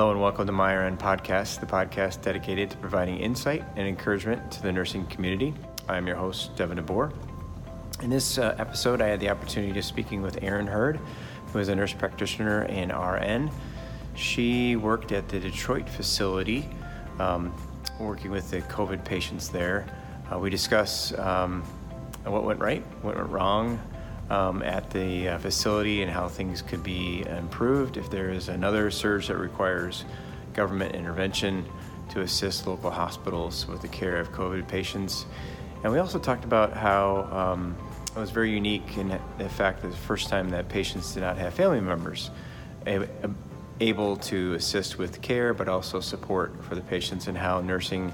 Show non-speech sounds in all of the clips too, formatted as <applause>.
Hello and welcome to My RN Podcast, the podcast dedicated to providing insight and encouragement to the nursing community. I'm your host, Devin DeBoer. In this uh, episode, I had the opportunity to speaking with Erin Hurd, who is a nurse practitioner and RN. She worked at the Detroit facility, um, working with the COVID patients there. Uh, we discuss um, what went right, what went wrong, um, at the uh, facility and how things could be improved if there is another surge that requires government intervention to assist local hospitals with the care of COVID patients. And we also talked about how um, it was very unique in the fact that the first time that patients did not have family members able to assist with care, but also support for the patients, and how nursing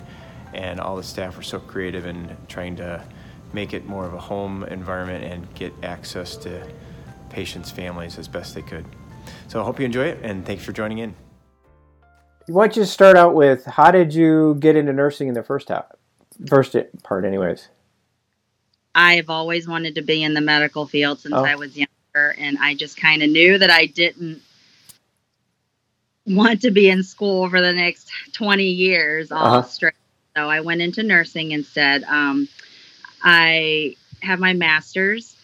and all the staff were so creative in trying to make it more of a home environment and get access to patients' families as best they could. So I hope you enjoy it, and thanks for joining in. Why don't you start out with how did you get into nursing in the first half, first part, anyways? I've always wanted to be in the medical field since oh. I was younger, and I just kind of knew that I didn't want to be in school for the next 20 years all uh-huh. straight. So I went into nursing instead. Um, I have my master's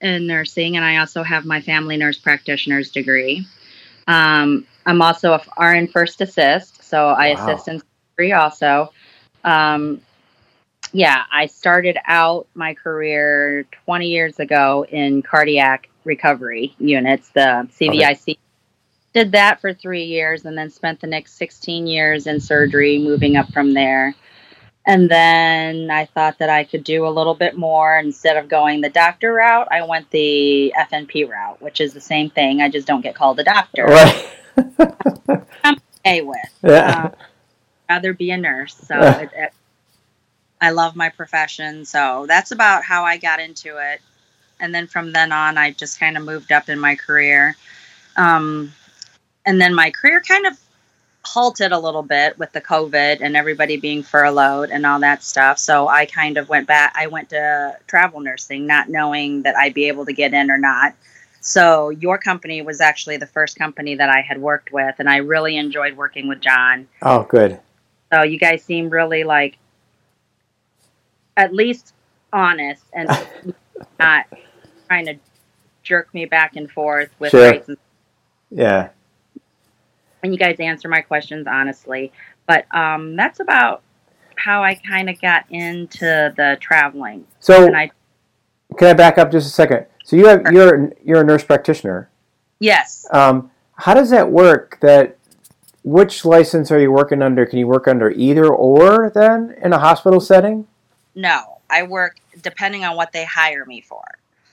in nursing, and I also have my family nurse practitioner's degree. Um, I'm also a RN first assist, so I wow. assist in surgery also. Um, yeah, I started out my career 20 years ago in cardiac recovery units, the CVIC. Okay. Did that for three years and then spent the next 16 years in surgery, moving up from there. And then I thought that I could do a little bit more. Instead of going the doctor route, I went the FNP route, which is the same thing. I just don't get called a doctor. Right. <laughs> I'm okay with. Yeah. Um, rather be a nurse. So it, it, I love my profession. So that's about how I got into it. And then from then on, I just kind of moved up in my career. Um, and then my career kind of halted a little bit with the COVID and everybody being furloughed and all that stuff. So I kind of went back. I went to travel nursing, not knowing that I'd be able to get in or not. So your company was actually the first company that I had worked with, and I really enjoyed working with John. Oh, good. So you guys seem really like, at least honest and <laughs> not trying to jerk me back and forth with sure. Yeah and you guys answer my questions honestly. But um, that's about how I kind of got into the traveling. So, I, can I back up just a second? So you have you're you're a nurse practitioner. Yes. Um, how does that work? That which license are you working under? Can you work under either or then in a hospital setting? No, I work depending on what they hire me for.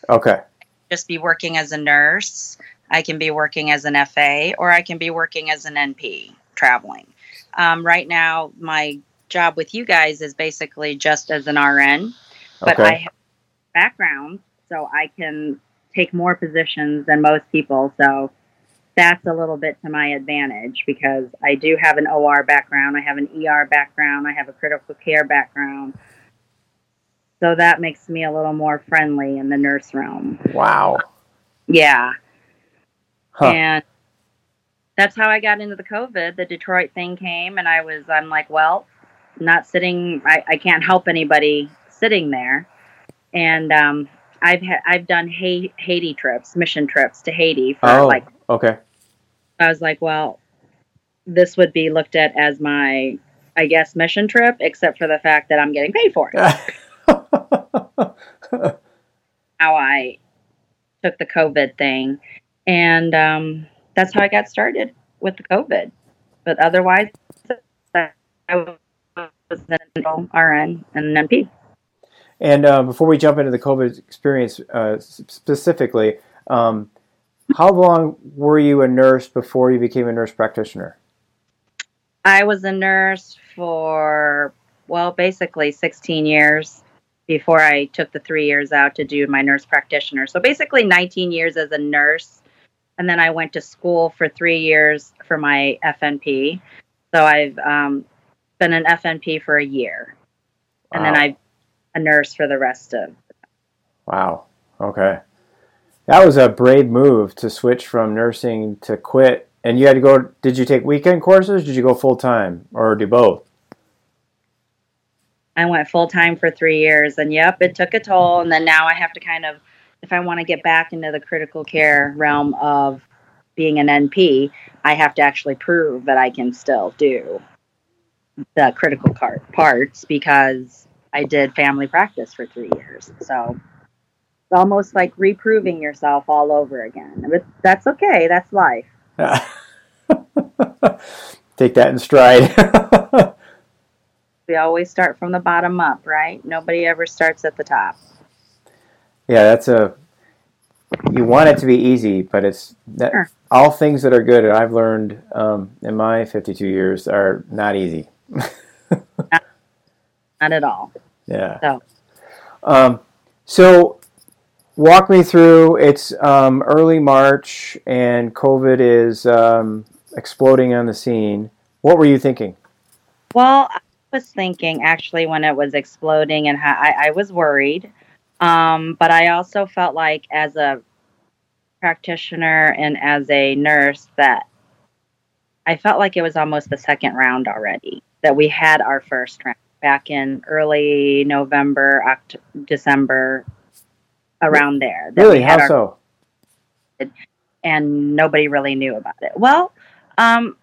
Okay. Just be working as a nurse. I can be working as an FA or I can be working as an NP traveling. Um, right now, my job with you guys is basically just as an RN, but okay. I have background, so I can take more positions than most people. So that's a little bit to my advantage because I do have an OR background, I have an ER background, I have a critical care background. So that makes me a little more friendly in the nurse realm. Wow. Yeah. Huh. And that's how I got into the COVID. The Detroit thing came, and I was, I'm like, well, not sitting, I, I can't help anybody sitting there. And um, I've ha- I've done ha- Haiti trips, mission trips to Haiti for oh, like. Okay. I was like, well, this would be looked at as my, I guess, mission trip, except for the fact that I'm getting paid for it. <laughs> how I took the COVID thing and um, that's how I got started with the COVID. But otherwise, I was an RN and an NP. And uh, before we jump into the COVID experience uh, specifically, um, how long were you a nurse before you became a nurse practitioner? I was a nurse for, well, basically 16 years before I took the three years out to do my nurse practitioner. So basically 19 years as a nurse and then I went to school for three years for my FNP. So I've um, been an FNP for a year, and wow. then I a nurse for the rest of. Wow. Okay, that was a brave move to switch from nursing to quit And you had to go. Did you take weekend courses? Did you go full time or do both? I went full time for three years, and yep, it took a toll. And then now I have to kind of, if I want to get back into the critical care realm of being an NP, I have to actually prove that I can still do the critical part, parts because I did family practice for three years. So it's almost like reproving yourself all over again. But that's okay. That's life. <laughs> Take that in stride. <laughs> we always start from the bottom up, right? Nobody ever starts at the top. Yeah, that's a. You want it to be easy, but it's that, sure. all things that are good. That I've learned um, in my 52 years are not easy. <laughs> not, not, at all. Yeah. So, um, so walk me through. It's um, early March, and COVID is um, exploding on the scene. What were you thinking? Well, I was thinking actually when it was exploding, and I, I was worried. Um, but I also felt like as a practitioner and as a nurse that I felt like it was almost the second round already that we had our first round back in early November, October, December, around there. Really? How our, so? And nobody really knew about it. Well, um,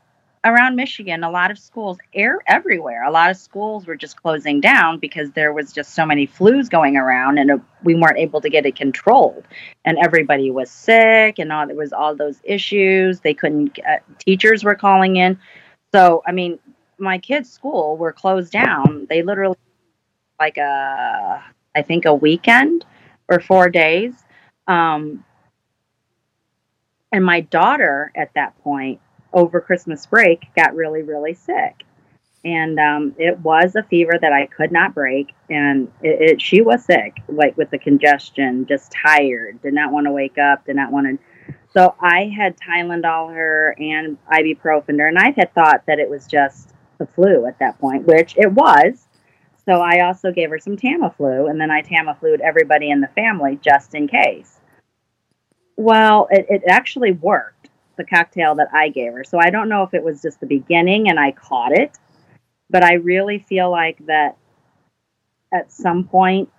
around Michigan, a lot of schools, air everywhere, a lot of schools were just closing down because there was just so many flus going around, and we weren't able to get it controlled. And everybody was sick, and all there was all those issues. They couldn't. Uh, teachers were calling in. So, I mean, my kids' school were closed down. They literally like a, I think a weekend or four days. Um, and my daughter at that point over Christmas break got really, really sick. And um, it was a fever that I could not break. And it, it, she was sick, like with the congestion, just tired, did not want to wake up, did not want to. So I had Tylenol her and ibuprofen her, and I had thought that it was just the flu at that point, which it was. So I also gave her some Tamiflu, and then I Tamiflued everybody in the family just in case. Well, it, it actually worked the cocktail that I gave her. So I don't know if it was just the beginning and I caught it, but I really feel like that at some point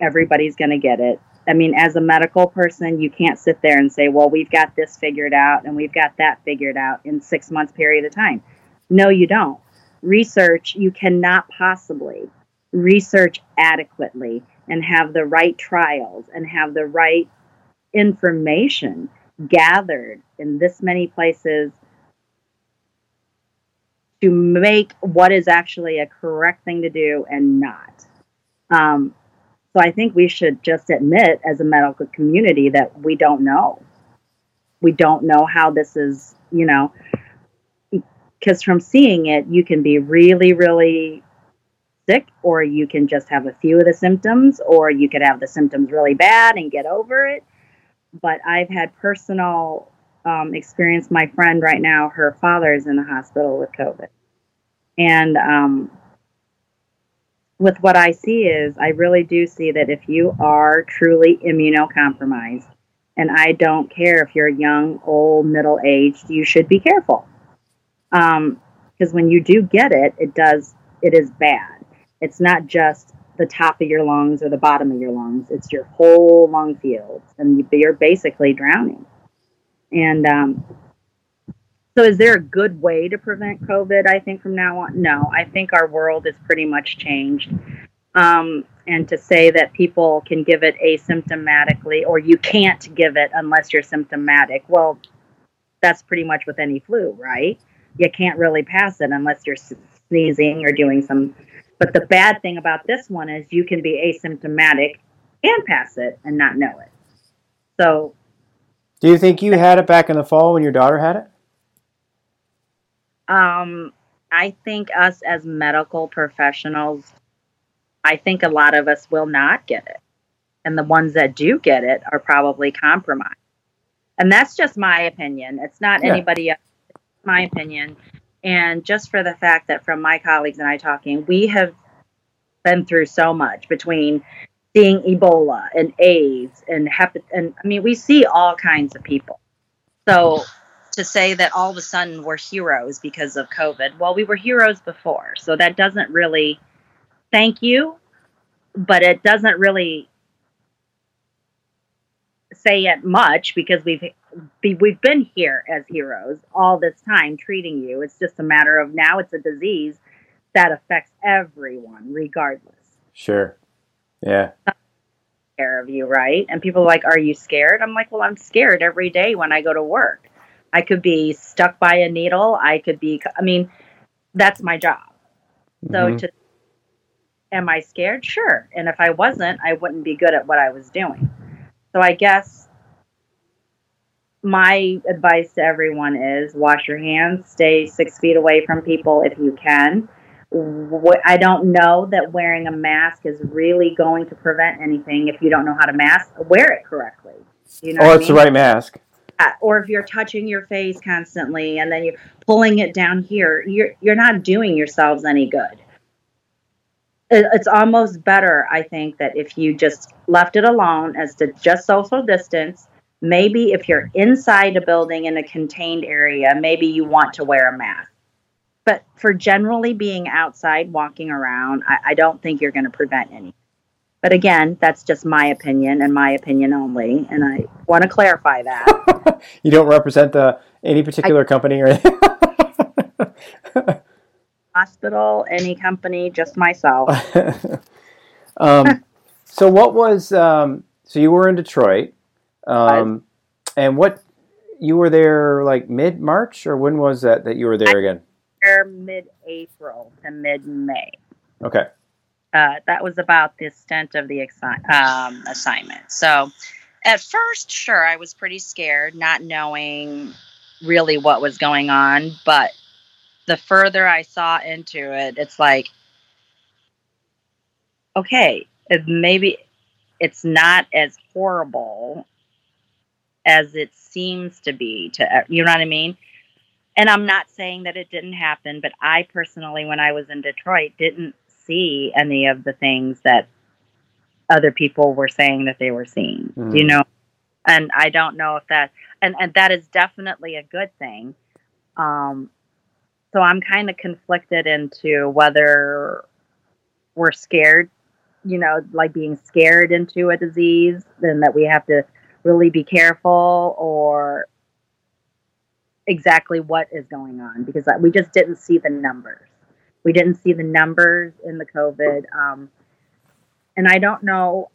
everybody's going to get it. I mean, as a medical person, you can't sit there and say, well, we've got this figured out and we've got that figured out in six months period of time. No, you don't. Research, you cannot possibly research adequately and have the right trials and have the right information gathered in this many places to make what is actually a correct thing to do and not. Um, so I think we should just admit as a medical community that we don't know. We don't know how this is, you know, because from seeing it, you can be really, really sick, or you can just have a few of the symptoms, or you could have the symptoms really bad and get over it but I've had personal um, experience. My friend right now, her father is in the hospital with COVID. And um, with what I see is, I really do see that if you are truly immunocompromised, and I don't care if you're young, old, middle aged, you should be careful. Because um, when you do get it, it does, it is bad. It's not just the top of your lungs or the bottom of your lungs. It's your whole lung field, and you're basically drowning. And um, so, is there a good way to prevent COVID? I think from now on, no. I think our world is pretty much changed. Um, and to say that people can give it asymptomatically, or you can't give it unless you're symptomatic, well, that's pretty much with any flu, right? You can't really pass it unless you're sneezing or doing some but the bad thing about this one is you can be asymptomatic and pass it and not know it. So, do you think you had it back in the fall when your daughter had it? Um, I think us as medical professionals, I think a lot of us will not get it. And the ones that do get it are probably compromised. And that's just my opinion. It's not yeah. anybody else. my opinion. And just for the fact that from my colleagues and I talking, we have been through so much between seeing Ebola and AIDS and hepatitis. And I mean, we see all kinds of people. So to say that all of a sudden we're heroes because of COVID. Well, we were heroes before, so that doesn't really thank you, but it doesn't really say it much because we've we've been here as heroes all this time treating you. It's just a matter of now it's a disease that affects everyone regardless. Sure. Yeah. Care of you, right? And people are like, "Are you scared?" I'm like, "Well, I'm scared every day when I go to work. I could be stuck by a needle. I could be. I mean, that's my job. So mm-hmm. to am I scared? Sure. And if I wasn't, I wouldn't be good at what I was doing. So I guess my advice to everyone is wash your hands, stay six feet away from people if you can. I don't know that wearing a mask is really going to prevent anything if you don't know how to mask. Wear it correctly. You know oh, it's I mean? the right mask. Or if you're touching your face constantly and then you're pulling it down here, you're you're not doing yourselves any good. It's almost better, I think, that if you just left it alone as to just social distance. Maybe if you're inside a building in a contained area, maybe you want to wear a mask but for generally being outside, walking around, I, I don't think you're going to prevent any. But again, that's just my opinion and my opinion only, and I want to clarify that. <laughs> you don't represent the any particular I, company or <laughs> hospital, any company, just myself. <laughs> um, so what was um, so you were in Detroit, um, and what you were there like mid March or when was that that you were there again? mid-April to mid-May. Okay. Uh, that was about the extent of the exi- um, assignment. So, at first, sure, I was pretty scared, not knowing really what was going on. But the further I saw into it, it's like, okay, maybe it's not as horrible as it seems to be. To you know what I mean? and I'm not saying that it didn't happen, but I personally, when I was in Detroit, didn't see any of the things that other people were saying that they were seeing. Mm. You know, and I don't know if that and and that is definitely a good thing. Um, so I'm kind of conflicted into whether we're scared, you know, like being scared into a disease, then that we have to really be careful, or exactly what is going on because we just didn't see the numbers. We didn't see the numbers in the COVID. Um, and I don't know.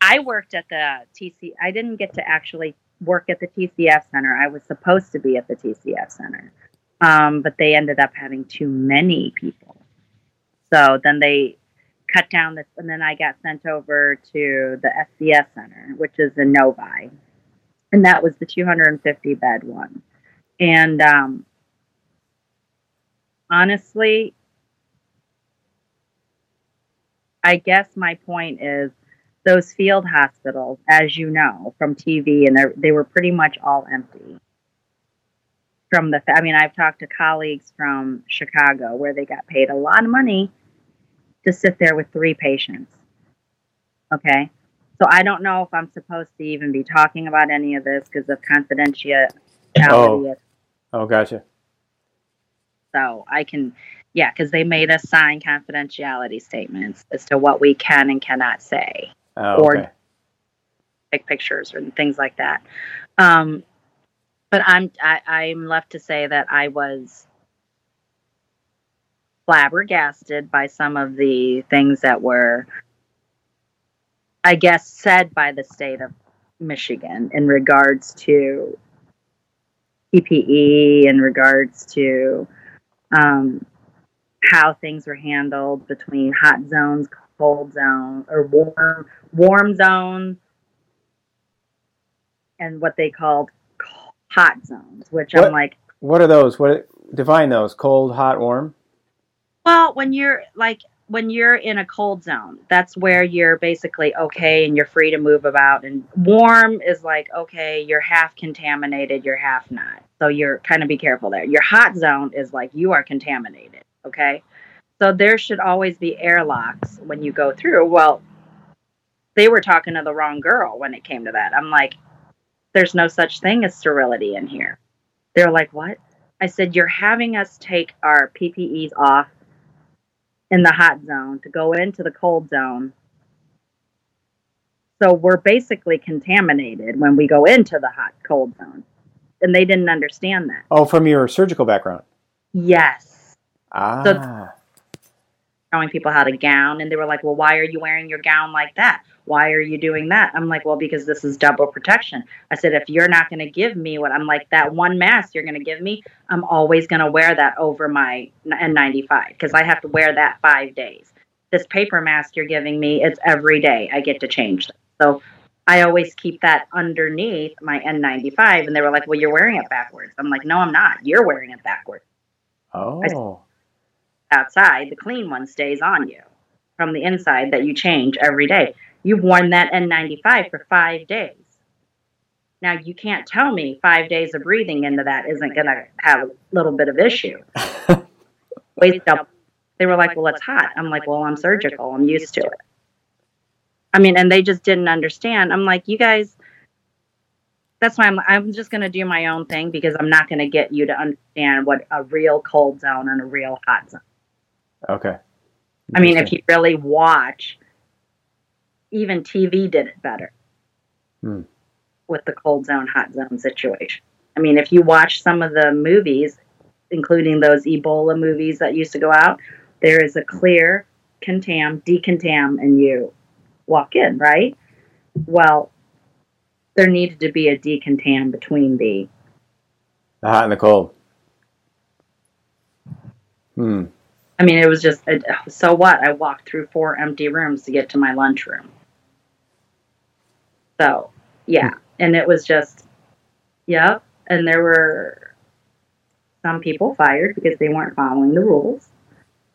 I worked at the TC. I didn't get to actually work at the TCF center. I was supposed to be at the TCF center, um, but they ended up having too many people. So then they cut down this, and then I got sent over to the SCS center, which is in Novi, and that was the 250 bed one. And um, honestly, I guess my point is those field hospitals, as you know from TV, and they were pretty much all empty. From the, I mean, I've talked to colleagues from Chicago where they got paid a lot of money to sit there with three patients. Okay. So I don't know if I'm supposed to even be talking about any of this because of confidentiality. Oh. Oh, gotcha. So I can, yeah, because they made us sign confidentiality statements as to what we can and cannot say, oh, or take pictures and things like that. Um, but I'm I, I'm left to say that I was flabbergasted by some of the things that were, I guess, said by the state of Michigan in regards to PPE in regards to um, how things were handled between hot zones, cold zone, or warm warm zones, and what they called hot zones. Which what, I'm like, what are those? What define those? Cold, hot, warm. Well, when you're like when you're in a cold zone, that's where you're basically okay and you're free to move about. And warm is like, okay, you're half contaminated, you're half not. So you're kind of be careful there. Your hot zone is like you are contaminated, okay? So there should always be airlocks when you go through. Well, they were talking to the wrong girl when it came to that. I'm like, there's no such thing as sterility in here They're like, What? I said, You're having us take our PPEs off in the hot zone to go into the cold zone. So we're basically contaminated when we go into the hot cold zone. And they didn't understand that. Oh, from your surgical background. Yes. Ah. Showing people how to gown. And they were like, Well, why are you wearing your gown like that? Why are you doing that? I'm like, Well, because this is double protection. I said, If you're not going to give me what I'm like, that one mask you're going to give me, I'm always going to wear that over my N95 because I have to wear that five days. This paper mask you're giving me, it's every day. I get to change them. So I always keep that underneath my N95. And they were like, Well, you're wearing it backwards. I'm like, No, I'm not. You're wearing it backwards. Oh. Outside, the clean one stays on you from the inside that you change every day. You've worn that N95 for five days. Now, you can't tell me five days of breathing into that isn't going to have a little bit of issue. <laughs> They were like, Well, it's hot. I'm like, Well, I'm surgical. I'm used to it. I mean, and they just didn't understand. I'm like, you guys, that's why I'm, I'm just going to do my own thing because I'm not going to get you to understand what a real cold zone and a real hot zone. Okay. I mean, if you really watch, even TV did it better Hmm. with the cold zone, hot zone situation. I mean, if you watch some of the movies, including those Ebola movies that used to go out, there is a clear contam, decontam, and you walk in, right? Well, there needed to be a decontam between the. The hot and the cold. Hmm. I mean, it was just so what? I walked through four empty rooms to get to my lunchroom. So, yeah, and it was just, yep. And there were some people fired because they weren't following the rules.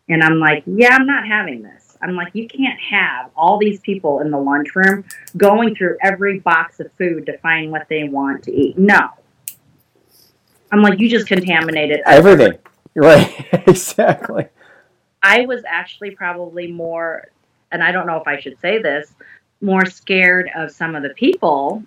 And I'm like, yeah, I'm not having this. I'm like, you can't have all these people in the lunchroom going through every box of food to find what they want to eat. No. I'm like, you just contaminated Everything. Right. <laughs> exactly. I was actually probably more, and I don't know if I should say this, more scared of some of the people,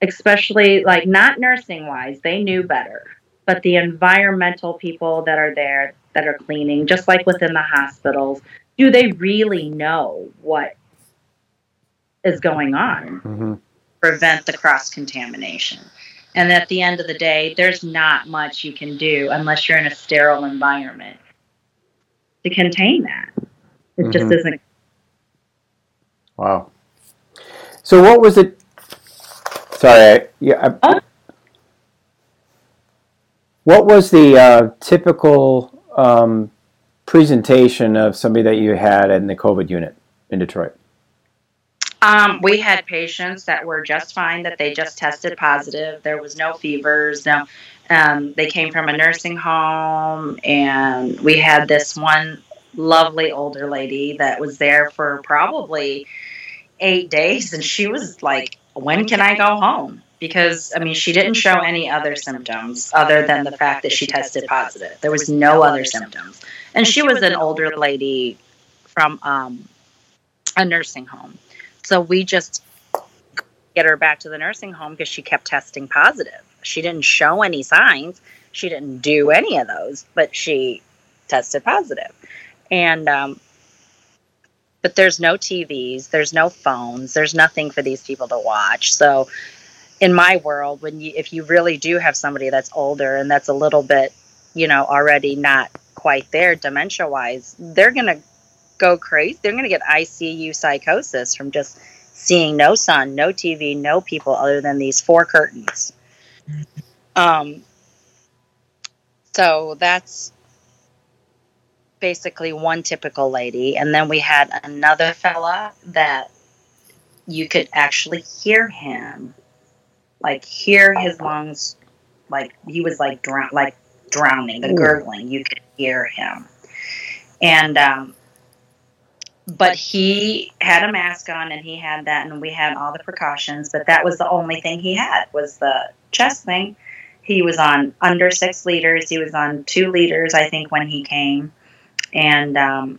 especially like not nursing wise, they knew better, but the environmental people that are there that are cleaning, just like within the hospitals, do they really know what is going on? hmm Prevent the cross contamination. And at the end of the day, there's not much you can do unless you're in a sterile environment to contain that. It just Mhm. isn't. Wow. So what was it? Sorry. I, yeah. I, Oh. What was the uh, typical um, presentation of somebody that you had in the COVID unit in Detroit? Um, we had patients that were just fine, that they just tested positive. There was no fevers. No, um, they came from a nursing home, and we had this one lovely older lady that was there for probably eight days, and she was like, "When can I go home?" Because I mean, she didn't show any other symptoms other than the fact that she tested positive. There was no other symptoms, and she was an older lady from um, a nursing home. So we just get her back to the nursing home because she kept testing positive. She didn't show any signs. She didn't do any of those, but she tested positive. And um, but there's no TVs, there's no phones, there's nothing for these people to watch. So in my world, when you if you really do have somebody that's older and that's a little bit, you know, already not quite there dementia wise, they're gonna go crazy. They're going to get ICU psychosis from just seeing no sun, no TV, no people other than these four curtains. Um, so that's basically one typical lady. And then we had another fella that you could actually hear him, like hear his lungs, like he was like drown, like drowning, the gurgling. You could hear him, and um, but he had a mask on and he had that and we had all the precautions but that was the only thing he had was the chest thing. He was on under six liters. He was on two liters i think when he came. And um,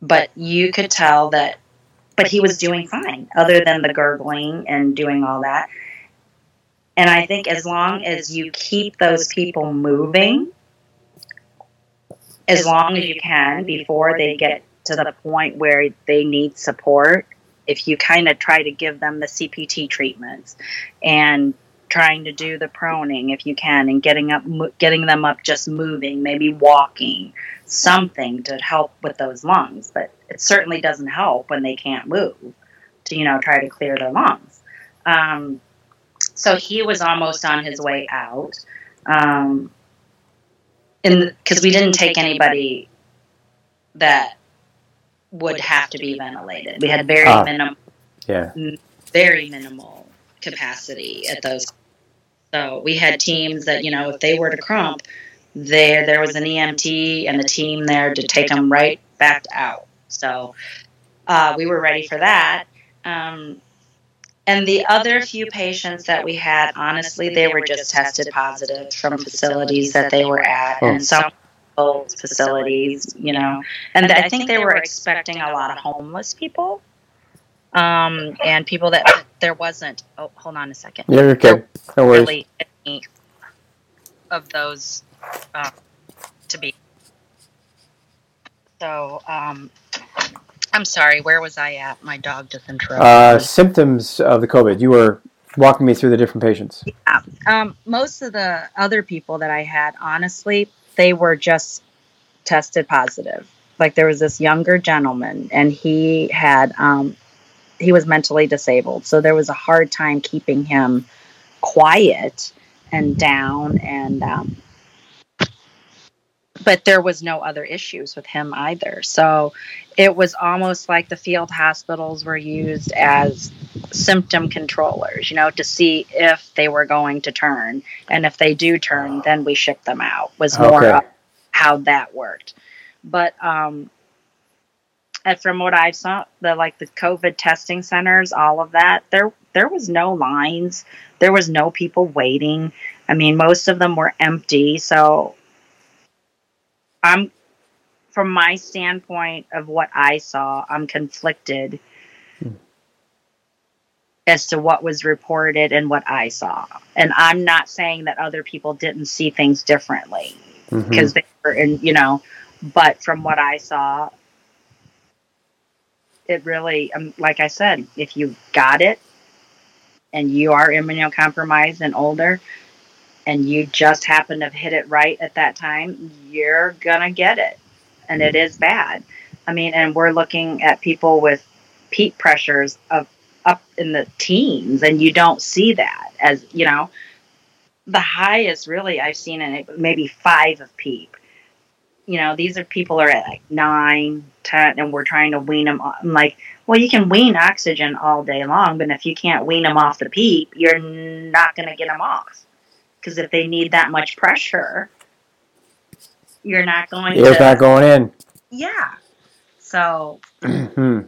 but you could tell that but he was doing fine other than the gurgling and doing all that. And I think as long as you keep those people moving, as long as you can before they get to the point where they need support, if you kind of try to give them the CPT treatments and trying to do the proning if you can and getting up getting them up just moving maybe walking something to help with those lungs but it certainly doesn't help when they can't move to you know try to clear their lungs. Um, so he was almost on his way out. Um, because we didn't take anybody that would have to be ventilated we had very Ah. minimal Yeah. very minimal capacity at those. So we had teams that you know if they were to crump, there there was an EMT and the team there to take them right back out. So uh, we were ready for that. Um, and the other few patients that we had, honestly, they were just tested positive from facilities that they were at, Oh. and some old facilities, you know. And I think they were expecting a lot of homeless people um, and people that there wasn't. Oh, hold on a second. Yeah, you're okay. No worries. Really, any of those uh, to be. So, um, I'm sorry. Where was I at? My dog just interrupted. Uh, symptoms of the COVID. You were walking me through the different patients. Um, most of the other people that I had, honestly, they were just tested positive. Like there was this younger gentleman, and he had um, he was mentally disabled, so there was a hard time keeping him quiet and down, and um, but there was no other issues with him either. So it was almost like the field hospitals were used as symptom controllers, you know, to see if they were going to turn. And if they do turn, then we ship them out, was more Okay. of how that worked. But, um, from what I saw, the like the COVID testing centers, all of that, there there was no lines, there was no people waiting. I mean, most of them were empty. So I'm, from my standpoint of what I saw, I'm conflicted as to what was reported and what I saw. And I'm not saying that other people didn't see things differently because they were in, you know, but from what I saw, it really, um, like I said, if you got it and you are immunocompromised and older, and you just happen to have hit it right at that time, you're gonna get it, and it mm-hmm. is bad. I mean, and we're looking at people with PEEP pressures of up in the teens, and you don't see that as you know. The highest really I've seen in it maybe five of PEEP. You know, these are people are at like nine, ten, and we're trying to wean them. Off. I'm like, well, you can wean oxygen all day long, but if you can't wean them off the PEEP, you're not going to get them off. Because if they need that much pressure, you're not going Air's to. not going in. Yeah. So, Hmm.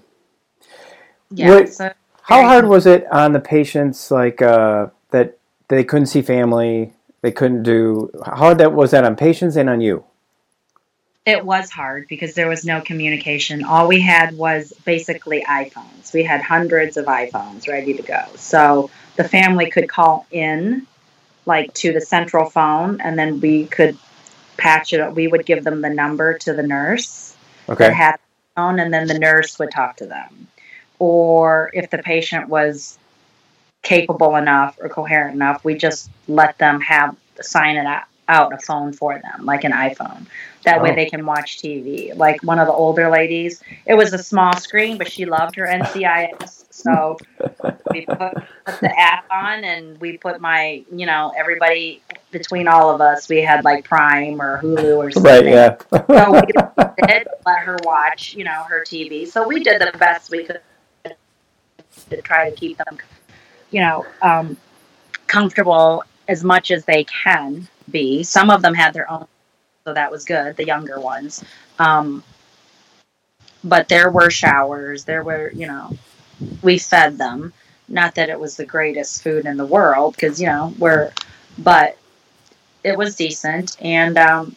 yeah. What- so How hard was it on the patients like uh, that they couldn't see family, they couldn't do how hard that was that on patients and on you? It was hard because there was no communication. All we had was basically iPhones. We had hundreds of iPhones ready to go. So the family could call in, like to the central phone, and then we could patch it. up. We would give them the number to the nurse that Okay. had the phone, and then the nurse would talk to them. Or if the patient was capable enough or coherent enough, we just let them have sign it out, out a phone for them, like an iPhone. That way Oh. they can watch TV. Like one of the older ladies, it was a small screen, but she loved her NCIS. So we put, put the app on and we put my, you know, everybody between all of us, we had like Prime or Hulu or something Right, yeah. so we did let her watch, you know, her TV. So we did the best we could to try to keep them, you know, um, comfortable as much as they can be. Some of them had their own, so that was good. The younger ones, um, but there were showers. There were, you know, we fed them. Not that it was the greatest food in the world, because you know we're, but it was decent and. Um,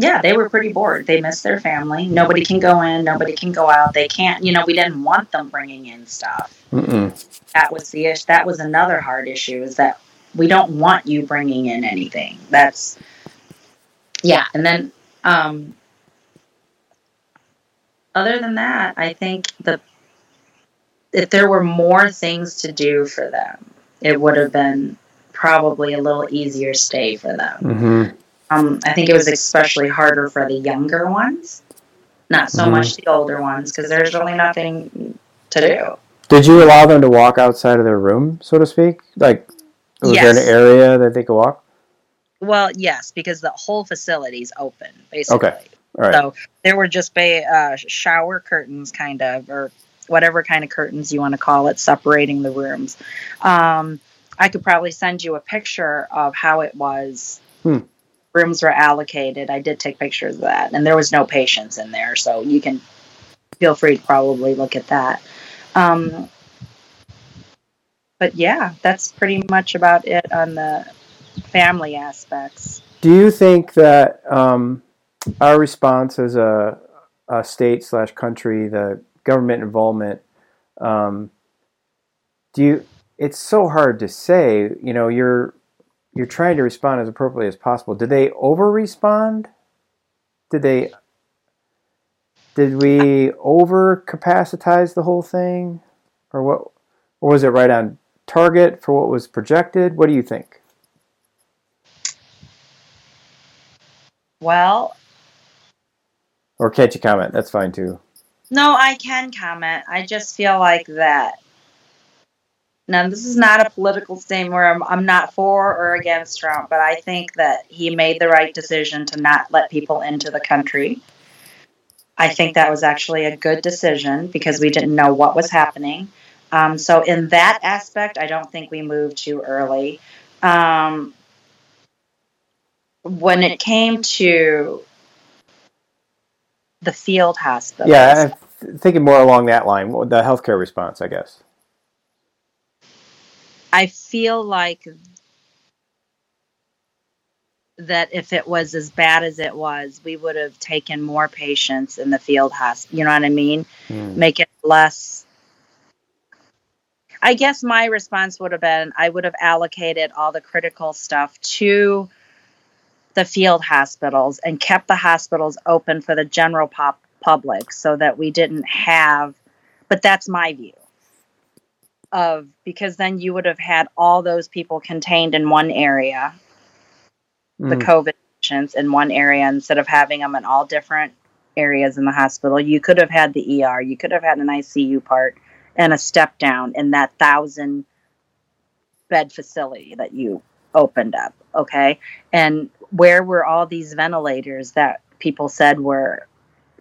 yeah, they were pretty bored. They missed their family. Nobody can go in. Nobody can go out. They can't. You know, we didn't want them bringing in stuff. Mm-mm. That was the issue. That was another hard issue. Is that we don't want you bringing in anything. That's yeah. And then, um, other than that, I think the if there were more things to do for them, it would have been probably a little easier stay for them. Mm-hmm. Um, I think it was especially harder for the younger ones, not so Mhm. much the older ones, because there's really nothing to do. Did you allow them to walk outside of their room, so to speak? Like, was there an area that they could walk? Well, yes, because the whole facility is open, basically. All right. So there were just ba- uh, shower curtains, kind of, or whatever kind of curtains you want to call it, separating the rooms. Um, I could probably send you a picture of how it was. Hmm. Rooms were allocated. I did take pictures of that, and there was no patients in there, so you can feel free to probably look at that. Um, but yeah, that's pretty much about it on the family aspects. Do you think that um, our response as a, a state slash country, the government involvement, um, do you? It's so hard to say. You know, you're you're trying to respond as appropriately as possible. Did they over respond? Did they? Did we over capacitize the whole thing, or what? Or was it right on target for what was projected? What do you think? Well, Or can't you comment? That's fine too. No, I can comment. I just feel like that. Now, this is not a political statement where I'm, I'm not for or against Trump, but I think that he made the right decision to not let people into the country. I think that was actually a good decision because we didn't know what was happening. Um, so, in that aspect, I don't think we moved too early. Um, when it came to the field hospitals, Yeah, I'm thinking more along that line, the healthcare response, I guess. I feel like that if it was as bad as it was, we would have taken more patients in the field hospital. You know what I mean? Hmm. Make it less. I guess my response would have been I would have allocated all the critical stuff to the field hospitals and kept the hospitals open for the general pop- public so that we didn't have, but that's my view of because then you would have had all those people contained in one area, the Mm. COVID patients in one area instead of having them in all different areas in the hospital. You could have had the ER, you could have had an ICU part and a step down in that thousand bed facility that you opened up. Okay. And where were all these ventilators that people said were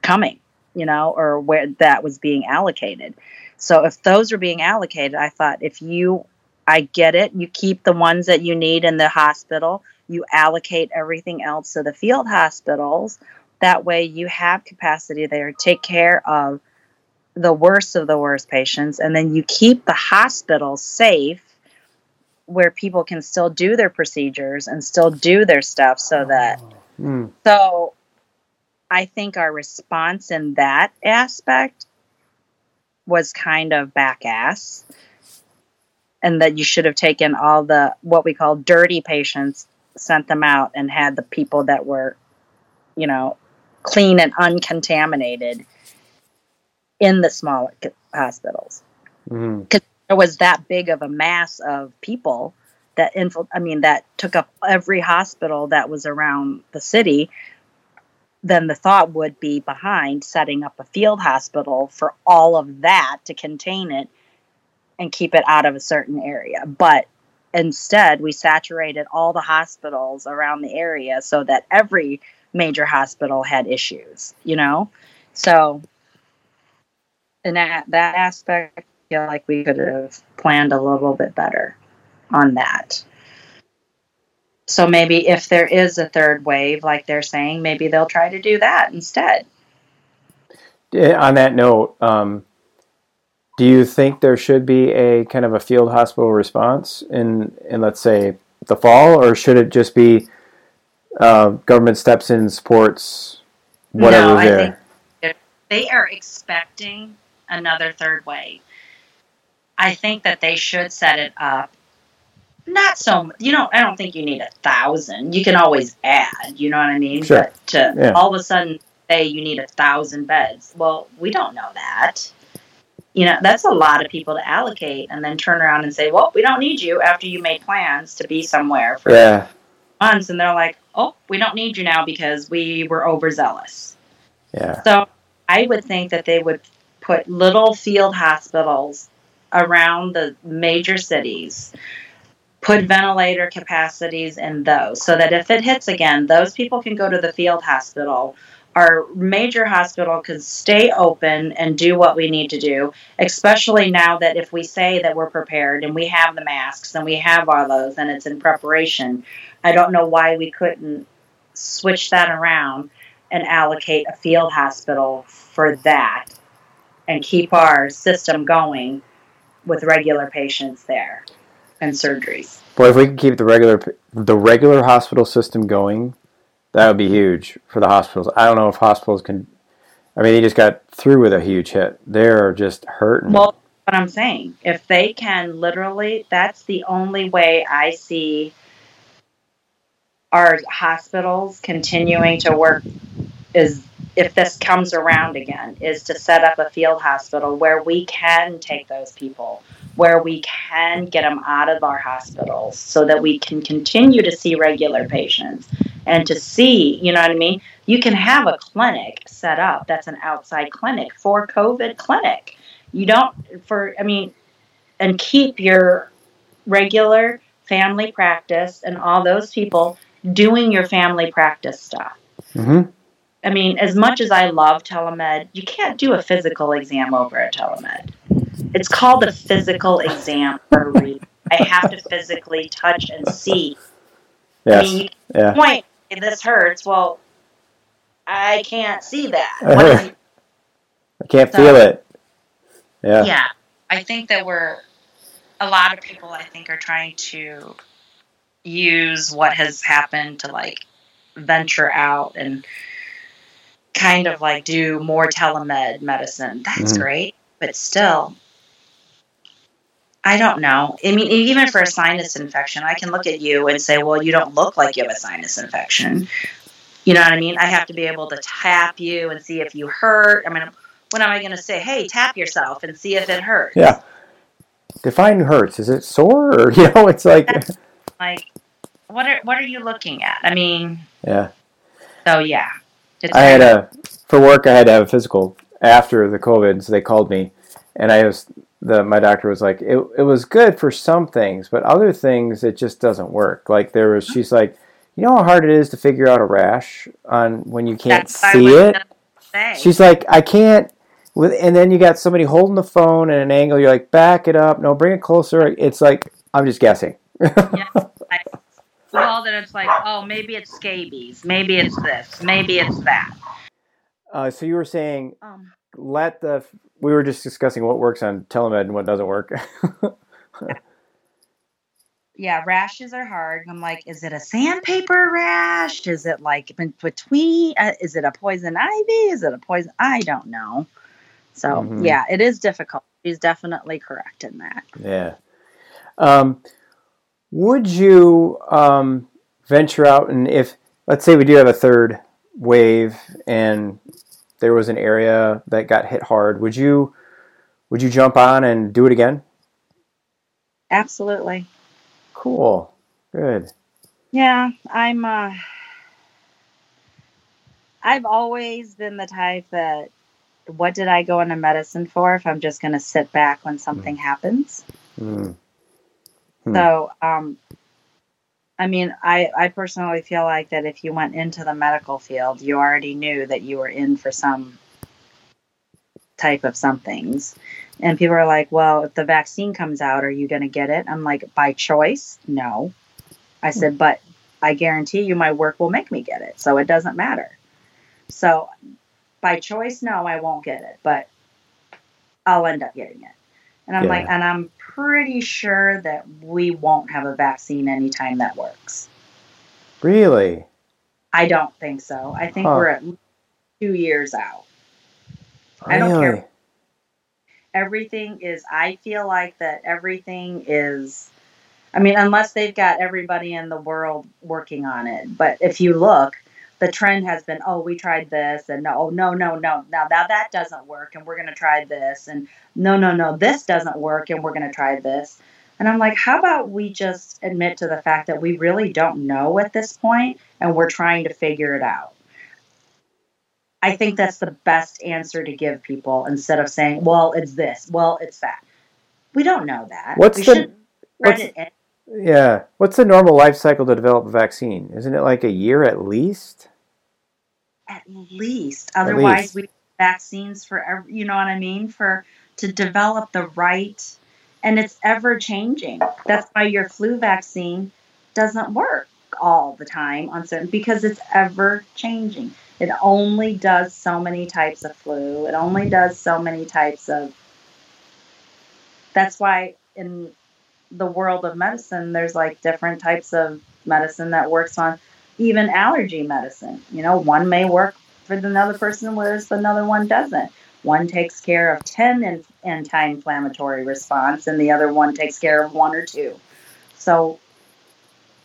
coming, you know, or where that was being allocated? So if those are being allocated, I thought if you, I get it, you keep the ones that you need in the hospital, you allocate everything else to the field hospitals. That way you have capacity there, take care of the worst of the worst patients, and then you keep the hospitals safe where people can still do their procedures and still do their stuff so that Mm. so I think our response in that aspect was kind of back ass. And that you should have taken all the what we call dirty patients, sent them out and had the people that were, you know, clean and uncontaminated in the smaller c- hospitals Mm. There was that big of a mass of people that infil- I mean that took up every hospital that was around the city. Then the thought would be behind setting up a field hospital for all of that to contain it and keep it out of a certain area. But instead we saturated all the hospitals around the area so that every major hospital had issues you know? So in that, that aspect feel like we could have planned a little bit better on that. So maybe if there is a third wave, like they're saying, maybe they'll try to do that instead. On that note, um, do you think there should be a kind of a field hospital response in, in let's say, the fall, or should it just be uh, government steps in supports whatever no, there. they are expecting another third wave. I think that they should set it up. Not so, you know, I don't think you need a thousand. You can always add, you know what I mean? Sure. But to Yeah. all of a sudden say you need a thousand beds, well, we don't know that. You know, that's a lot of people to allocate and then turn around and say, well, we don't need you after you made plans to be somewhere for yeah, months. And they're like, oh, we don't need you now because we were overzealous. yeah, So I would think that they would put little field hospitals around the major cities, put ventilator capacities in those so that if it hits again, those people can go to the field hospital. Our major hospital can stay open and do what we need to do, especially now that if we say that we're prepared and we have the masks and we have all those and it's in preparation, I don't know why we couldn't switch that around and allocate a field hospital for that and keep our system going with regular patients there and surgeries. Boy, if we could keep the regular the regular hospital system going, that would be huge for the hospitals. I don't know if hospitals can. I mean, they just got through with a huge hit. They're just hurting. Well, what I'm saying, if they can literally, that's the only way I see our hospitals continuing to work is if this comes around again, is to set up a field hospital where we can take those people, where we can get them out of our hospitals so that we can continue to see regular patients and to see, you know what I mean? You can have a clinic set up that's an outside clinic for COVID clinic. You don't, for, I mean, and keep your regular family practice and all those people doing your family practice stuff. hmm I mean, as much as I love telemed, you can't do a physical exam over a telemed. It's called a physical exam for a reason. I have to physically touch and see. I mean, you Yeah. point, "Hey, this hurts. Well, I can't see that. What is? <laughs> I can't So- feel it. Yeah. yeah i think that we're a lot of people i think are trying to use what has happened to like venture out and kind of like do more telemed medicine that's Mhm. great but still i don't know i mean even for a sinus infection i can look at you and say well you don't look like you have a sinus infection you know what i mean i have to be able to tap you and see if you hurt i mean when am I going to say, "Hey, tap yourself and see if it hurts"? Yeah. Define hurts. Is it sore or <laughs> you know? It's like Like, what are what are you looking at? I mean, yeah. so yeah, it's I had a for work. I had to have a physical after the COVID, so they called me, and I was the my doctor was like, it it was good for some things, but other things it just doesn't work. Like there was, she's like, you know how hard it is to figure out a rash on when you can't That's see it. She's like, I can't. With and then you got somebody holding the phone at an angle. You're like, back it up. No, bring it closer. It's like I'm just guessing. Well, then it's like, oh, maybe it's scabies, maybe it's this, maybe it's that. uh, so you were saying Um, let the we were just discussing what works on telemed and what doesn't work. <laughs> yeah, rashes are hard. I'm like, is it a sandpaper rash? Is it like between? Uh, is it a poison ivy? Is it a poison? I don't know. So Mhm. yeah, it is difficult. She's definitely correct in that. yeah. Um, would you um, venture out and if let's say we do have a third wave and there was an area that got hit hard, would you would you jump on and do it again? Absolutely. Cool. Good. Yeah, I'm uh I've always been the type that what did I go into medicine for if I'm just going to sit back when something happens? Mm. Hmm. So, um I mean, I I personally feel like that if you went into the medical field, you already knew that you were in for some type of somethings. And people are like, "Well, if the vaccine comes out, are you going to get it?" I'm like, "By choice? No." I said, "But I guarantee you my work will make me get it, so it doesn't matter." So, by choice, no, I won't get it, but I'll end up getting it. And I'm Yeah. like, and I'm pretty sure that we won't have a vaccine anytime that works. Really? I don't think so. I think Huh. we're at two years out. I don't care. Everything is i feel like that everything is i mean unless they've got everybody in the world working on it but if you look the trend has been oh we tried this and no oh, no no no now that that doesn't work and we're going to try this and no no no this doesn't work and we're going to try this and i'm like how about we just admit to the fact that we really don't know at this point and we're trying to figure it out I think that's the best answer to give people instead of saying, "Well, it's this. Well, it's that." We don't know that. What's we the- what's-. Yeah. What's the normal life cycle to develop a vaccine? Isn't it like a year at least? At least? Otherwise, least. we vaccines for every, you know what I mean for to develop the right, and it's ever changing. That's why your flu vaccine doesn't work all the time on certain because it's ever changing. It only does so many types of flu. It only does so many types of. That's why in the world of medicine, there's like different types of medicine that works on even allergy medicine. You know, one may work for another person, whereas another one doesn't. One takes care of 10 in- anti-inflammatory response, and the other one takes care of one or two. So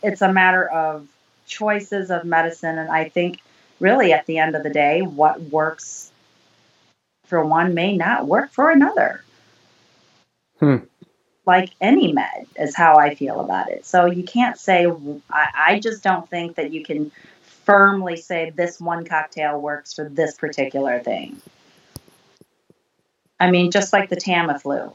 it's a matter of choices of medicine, and I think really at the end of the day, what works for one may not work for another. Hmm. Like any med is how I feel about it. So you can't say I, I just don't think that you can firmly say this one cocktail works for this particular thing. I mean, just like the Tamiflu,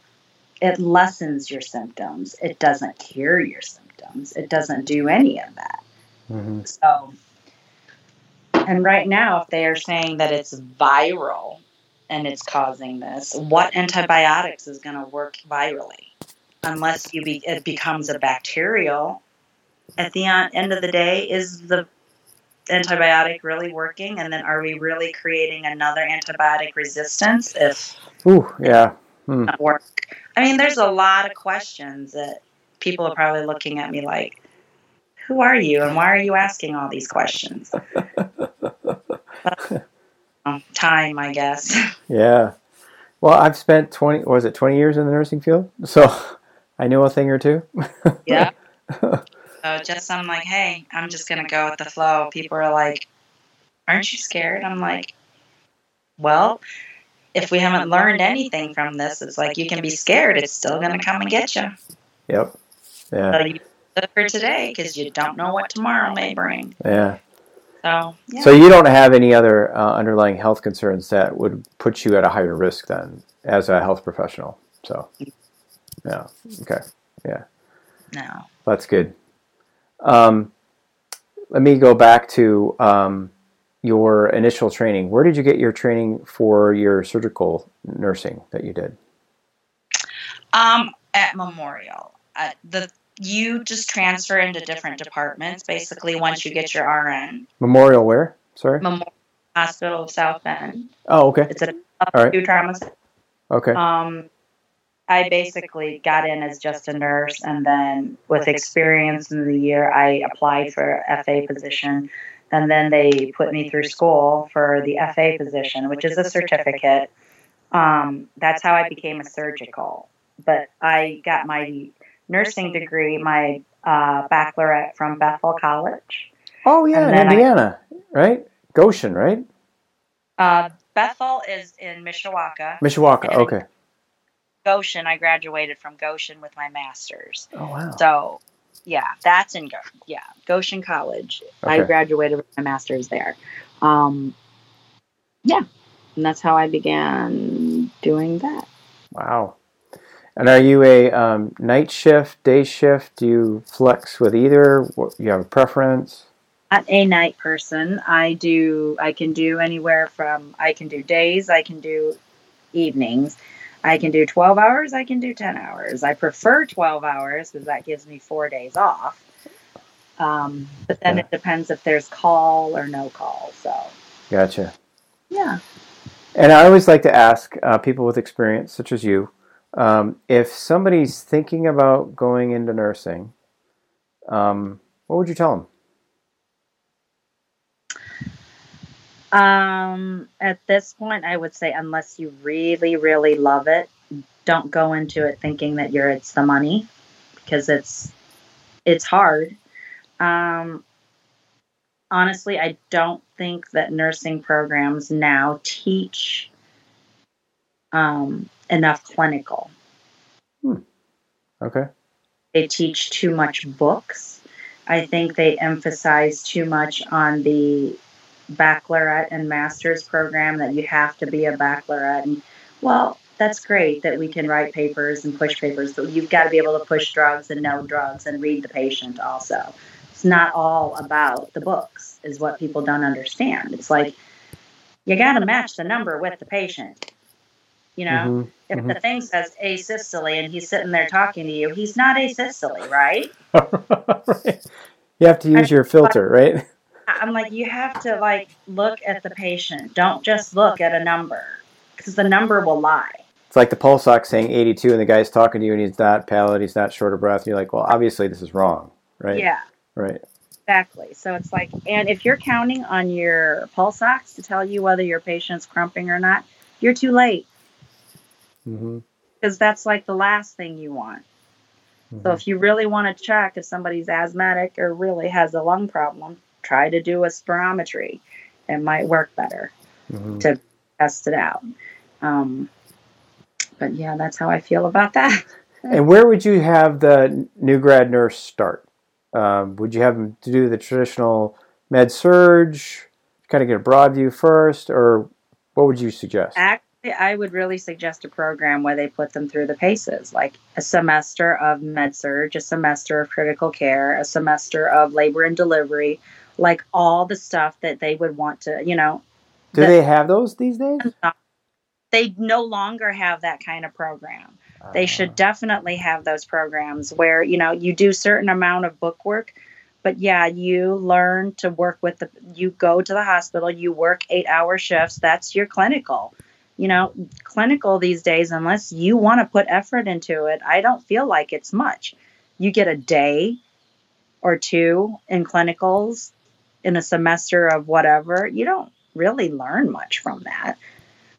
it lessens your symptoms. It doesn't cure your symptoms. It doesn't do any of that. hmm So, and right now, if they are saying that it's viral and it's causing this, what antibiotics is going to work virally? Unless you be, it becomes a bacterial. At the en- end of the day, is the antibiotic really working? And then are we really creating another antibiotic resistance if Ooh, yeah. Hmm. not work? I mean, there's a lot of questions that people are probably looking at me like, who are you and why are you asking all these questions? <laughs> Um, time, I guess. <laughs> Yeah. Well, I've spent 20, was it 20 years in the nursing field? So I knew a thing or two. Yeah. <laughs> So just I'm like, hey, I'm just gonna go with the flow. People are like, aren't you scared? I'm like, well, if we haven't learned anything from this, it's like you can be scared. It's still gonna come and get you. Yep. Yeah. So you live for today because you don't know what tomorrow may bring. Yeah. So yeah. So you don't have any other uh, underlying health concerns that would put you at a higher risk then as a health professional. So, yeah. Okay. Yeah. No. That's good. Um, let me go back to um, your initial training. Where did you get your training for your surgical nursing that you did? Um, at Memorial, uh, the you just transfer into different departments. Basically, once you get your RN, Memorial where? Sorry. Memorial Hospital of South Bend. Oh, okay. It's a All right. two trauma. Okay. Um, I basically got in as just a nurse, and then with experience in the year, I applied for FA position, and then they put me through school for the FA position, which is a certificate. Um, that's how I became a surgical. But I got my nursing degree, my uh, baccalaureate from Bethel College. Oh, yeah, in then I- Indiana, right? Goshen, right? Uh, Bethel is in Mishawaka. Mishawaka. Okay. Goshen, I graduated from Goshen with my master's. Oh, wow. So, yeah, that's in Go- yeah Goshen College. I graduated with my master's there. Um, yeah, and that's how I began doing that. Wow. And are you a um, night shift, day shift? Do you flex with either? What, you have a preference? Not a night person. I do. I can do anywhere from. I can do days. I can do evenings. I can do 12 hours. I can do 10 hours. I prefer 12 hours because that gives me four days off. Um, but then Yeah. it depends if there's call or no call. So, Gotcha. yeah. And I always like to ask uh, people with experience, such as you, um, if somebody's thinking about going into nursing, um, what would you tell them? Um, at this point, I would say unless you really, really love it, don't go into it thinking that you're it's the money because it's it's hard. Um, honestly, I don't think that nursing programs now teach um, enough clinical. Hmm. Okay. They teach too much books. I think they emphasize too much on the baccalaureate and master's program that you have to be a baccalaureate. And well, that's great that we can write papers and push papers, but you've got to be able to push drugs and know drugs and read the patient also. It's not all about the books, is what people don't understand. It's like you got to match the number with the patient. You know, Mhm, if mhm. the thing says asystole and he's sitting there talking to you, he's not asystole, right? <laughs> Right. You have to use your filter, right? I'm like, you have to like look at the patient. Don't just look at a number because the number will lie. It's like the pulse ox saying 82, and the guy's talking to you, and he's not pallid, he's not short of breath. And you're like, well, obviously this is wrong, right? Yeah, Right. exactly. So it's like, and if you're counting on your pulse ox to tell you whether your patient's crumping or not, you're too late because that's like the last thing you want. Mm-hmm. So if you really want to check if somebody's asthmatic or really has a lung problem, try to do a spirometry. It might work better. hmm to test it out. Um, but yeah, that's how I feel about that. <laughs> And where would you have the new grad nurse start? Um, would you have them to do the traditional med surg, kind of get a broad view first, or what would you suggest? Actually, I would really suggest a program where they put them through the paces, like a semester of med surg, a semester of critical care, a semester of labor and delivery, like all the stuff that they would want to, you know, Do the- they have those these days? they no longer have that kind of program. They Uh, should definitely have those programs where you know you do certain amount of book work, but yeah, you learn to work with the. You go to the hospital, you work eight hour shifts. That's your clinical. You know, clinical these days, unless you want to put effort into it, I don't feel like it's much. You get a day or two in clinicals in a semester of whatever. You don't really learn much from that,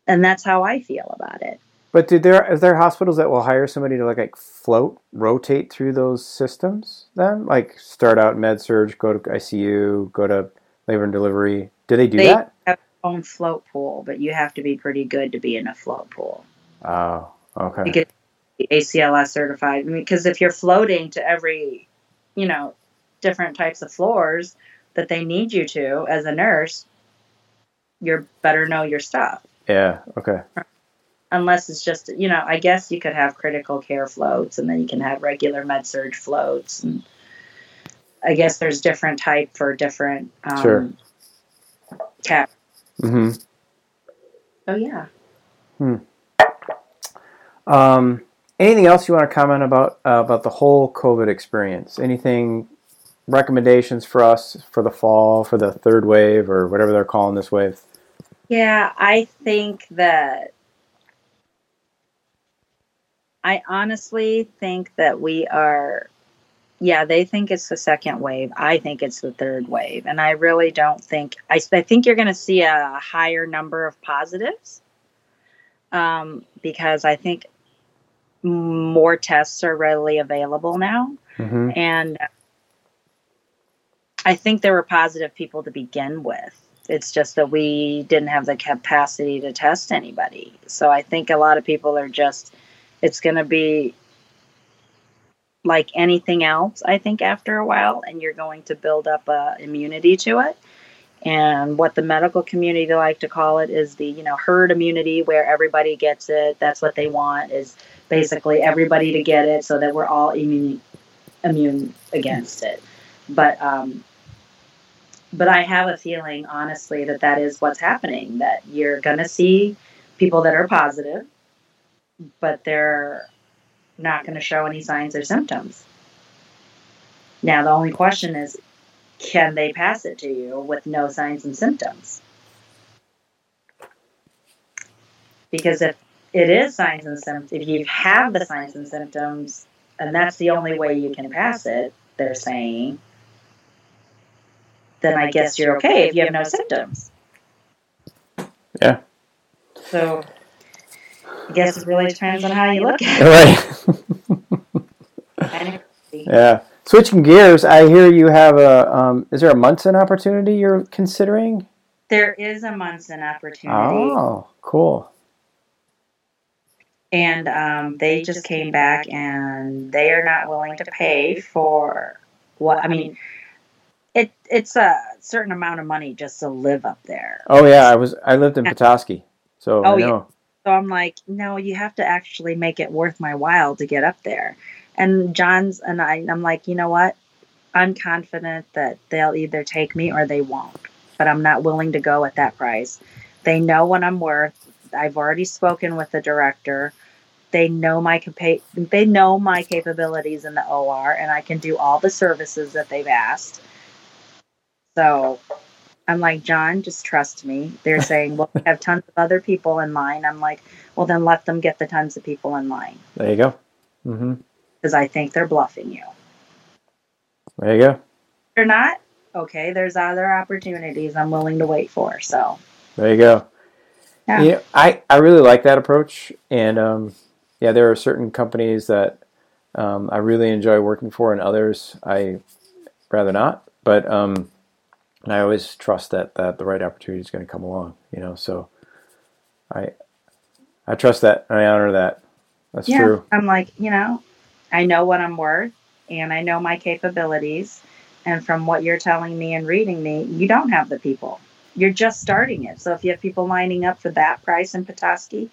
and that's how I feel about it. But do there is there hospitals that will hire somebody to like, like float, rotate through those systems? Then, like start out med surg, go to ICU, go to labor and delivery. Do they do They- that? have their own float pool, but you have to be pretty good to be in a float pool. Oh, okay. You get ACLS certified I mean, because if you're floating to every, you know, different types of floors that they need you to as a nurse, you better know your stuff. yeah. Okay. Unless it's just, you know, I guess you could have critical care floats and then you can have regular med surg floats. And I guess there's different type for different um, Sure. cap. hmm Oh yeah. Hmm. Um, anything else you want to comment about uh, about the whole COVID experience? Anything recommendations for us for the fall, for the third wave, or whatever they're calling this wave? Yeah, I think that I honestly think that we are yeah, they think it's the second wave. I think it's the third wave. And I really don't think I, I think you're going to see a higher number of positives. Um, because I think more tests are readily available now hmm and I think there were positive people to begin with. It's just that we didn't have the capacity to test anybody. So I think a lot of people are just, it's going to be like anything else, I think, after a while, and you're going to build up a immunity to it. And what the medical community like to call it is the, you know, herd immunity where everybody gets it. That's what they want is basically everybody to get it so that we're all immune immune against it. But um, but I have a feeling, honestly, that that is what's happening. That you're going to see people that are positive, but they're not going to show any signs or symptoms. Now, the only question is, can they pass it to you with no signs and symptoms? Because if it is signs and symptoms, if you have the signs and symptoms, and that's the only way you can pass it, they're saying, then I guess you're okay if you have no symptoms. Yeah. So I guess it really depends on how you look at it. Right. Kind of crazy. yeah. Switching gears, I hear you have a. Um, is there a Munson opportunity you're considering? There is a Munson opportunity. Oh, cool. and um, they just came back and they are not willing to pay for what I mean. It it's a certain amount of money just to live up there. Oh yeah, I was. I lived in Petoskey, so Oh, yeah. So I'm like, no, you have to actually make it worth my while to get up there. And John's and I, I'm like, you know what? I'm confident that they'll either take me or they won't. But I'm not willing to go at that price. They know what I'm worth. I've already spoken with the director. They know my capa- they know my capabilities in the OR, and I can do all the services that they've asked. So I'm like, John, just trust me. They're saying, well, we have tons of other people in line. I'm like, well, then let them get the tons of people in line There you go. Mm-hmm. because I think they're bluffing you. There you go. They're not. Okay, there's other opportunities I'm willing to wait for. So There you go. Yeah. Yeah, I, I really like that approach, and um, yeah, there are certain companies that um, I really enjoy working for, and others I rather not. But um, and I always trust that that the right opportunity is going to come along. You know, so I I trust that, and I honor that. That's yeah, true. I'm like, you know, I know what I'm worth and I know my capabilities. And from what you're telling me and reading me, you don't have the people. You're just starting it. So if you have people lining up for that price in Petoskey,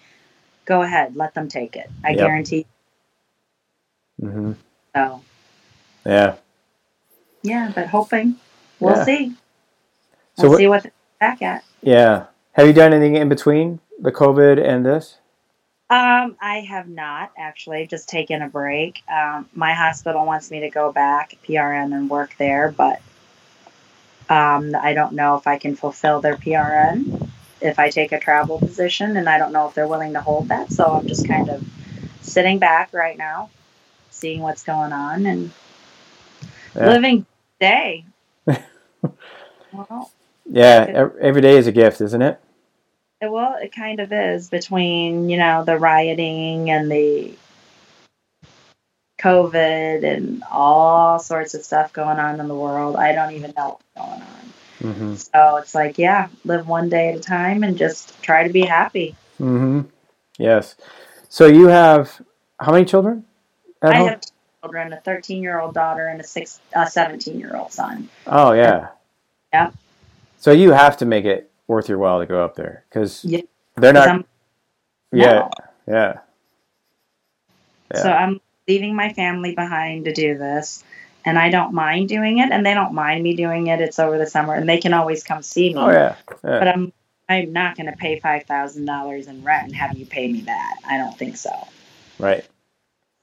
go ahead, let them take it. I Yep. guarantee. hmm So Yeah. yeah, but hoping we'll Yeah. see. So We'll what- see what they're back at. Yeah. Have you done anything in between the COVID and this? Um, I have not actually just taken a break. Um, my hospital wants me to go back PRN and work there, but um, I don't know if I can fulfill their PRN if I take a travel position, and I don't know if they're willing to hold that. So I'm just kind of sitting back right now, seeing what's going on and Yeah. living day. <laughs> well, Yeah. Every day is a gift, isn't it? It- Well, it kind of is between, you know, the rioting and the COVID and all sorts of stuff going on in the world. I don't even know what's going on. hmm So it's like, yeah, live one day at a time and just try to be happy. hmm Yes. So you have how many children? I home? have two children, a 13 year old daughter and a six, a 17 year old son. Oh yeah. Yeah. So you have to make it worth your while to go up there because Yeah. they're not. I'm- Yeah. No. Yeah. Yeah. So I'm leaving my family behind to do this. And I don't mind doing it, and they don't mind me doing it. It's over the summer, and they can always come see me. oh yeah. but I'm I'm not going to pay five thousand dollars in rent and have you pay me that. I don't think so. Right.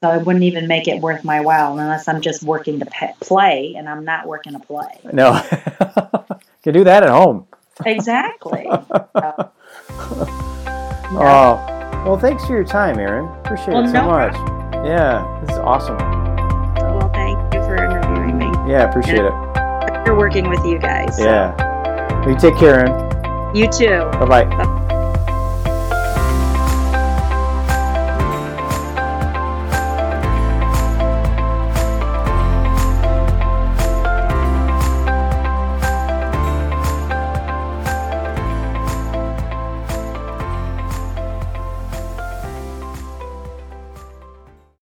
So I wouldn't even make it worth my while unless I'm just working to pe- play, and I'm not working to play. No. <laughs> you can do that at home. Exactly. <laughs> So, Oh. Well, thanks for your time, Erin. Appreciate Well, it so no much. Yeah. This is awesome. well, thank you for interviewing me. Yeah. Appreciate it. For working with you guys. Yeah. You take care, Erin. You too. Bye bye.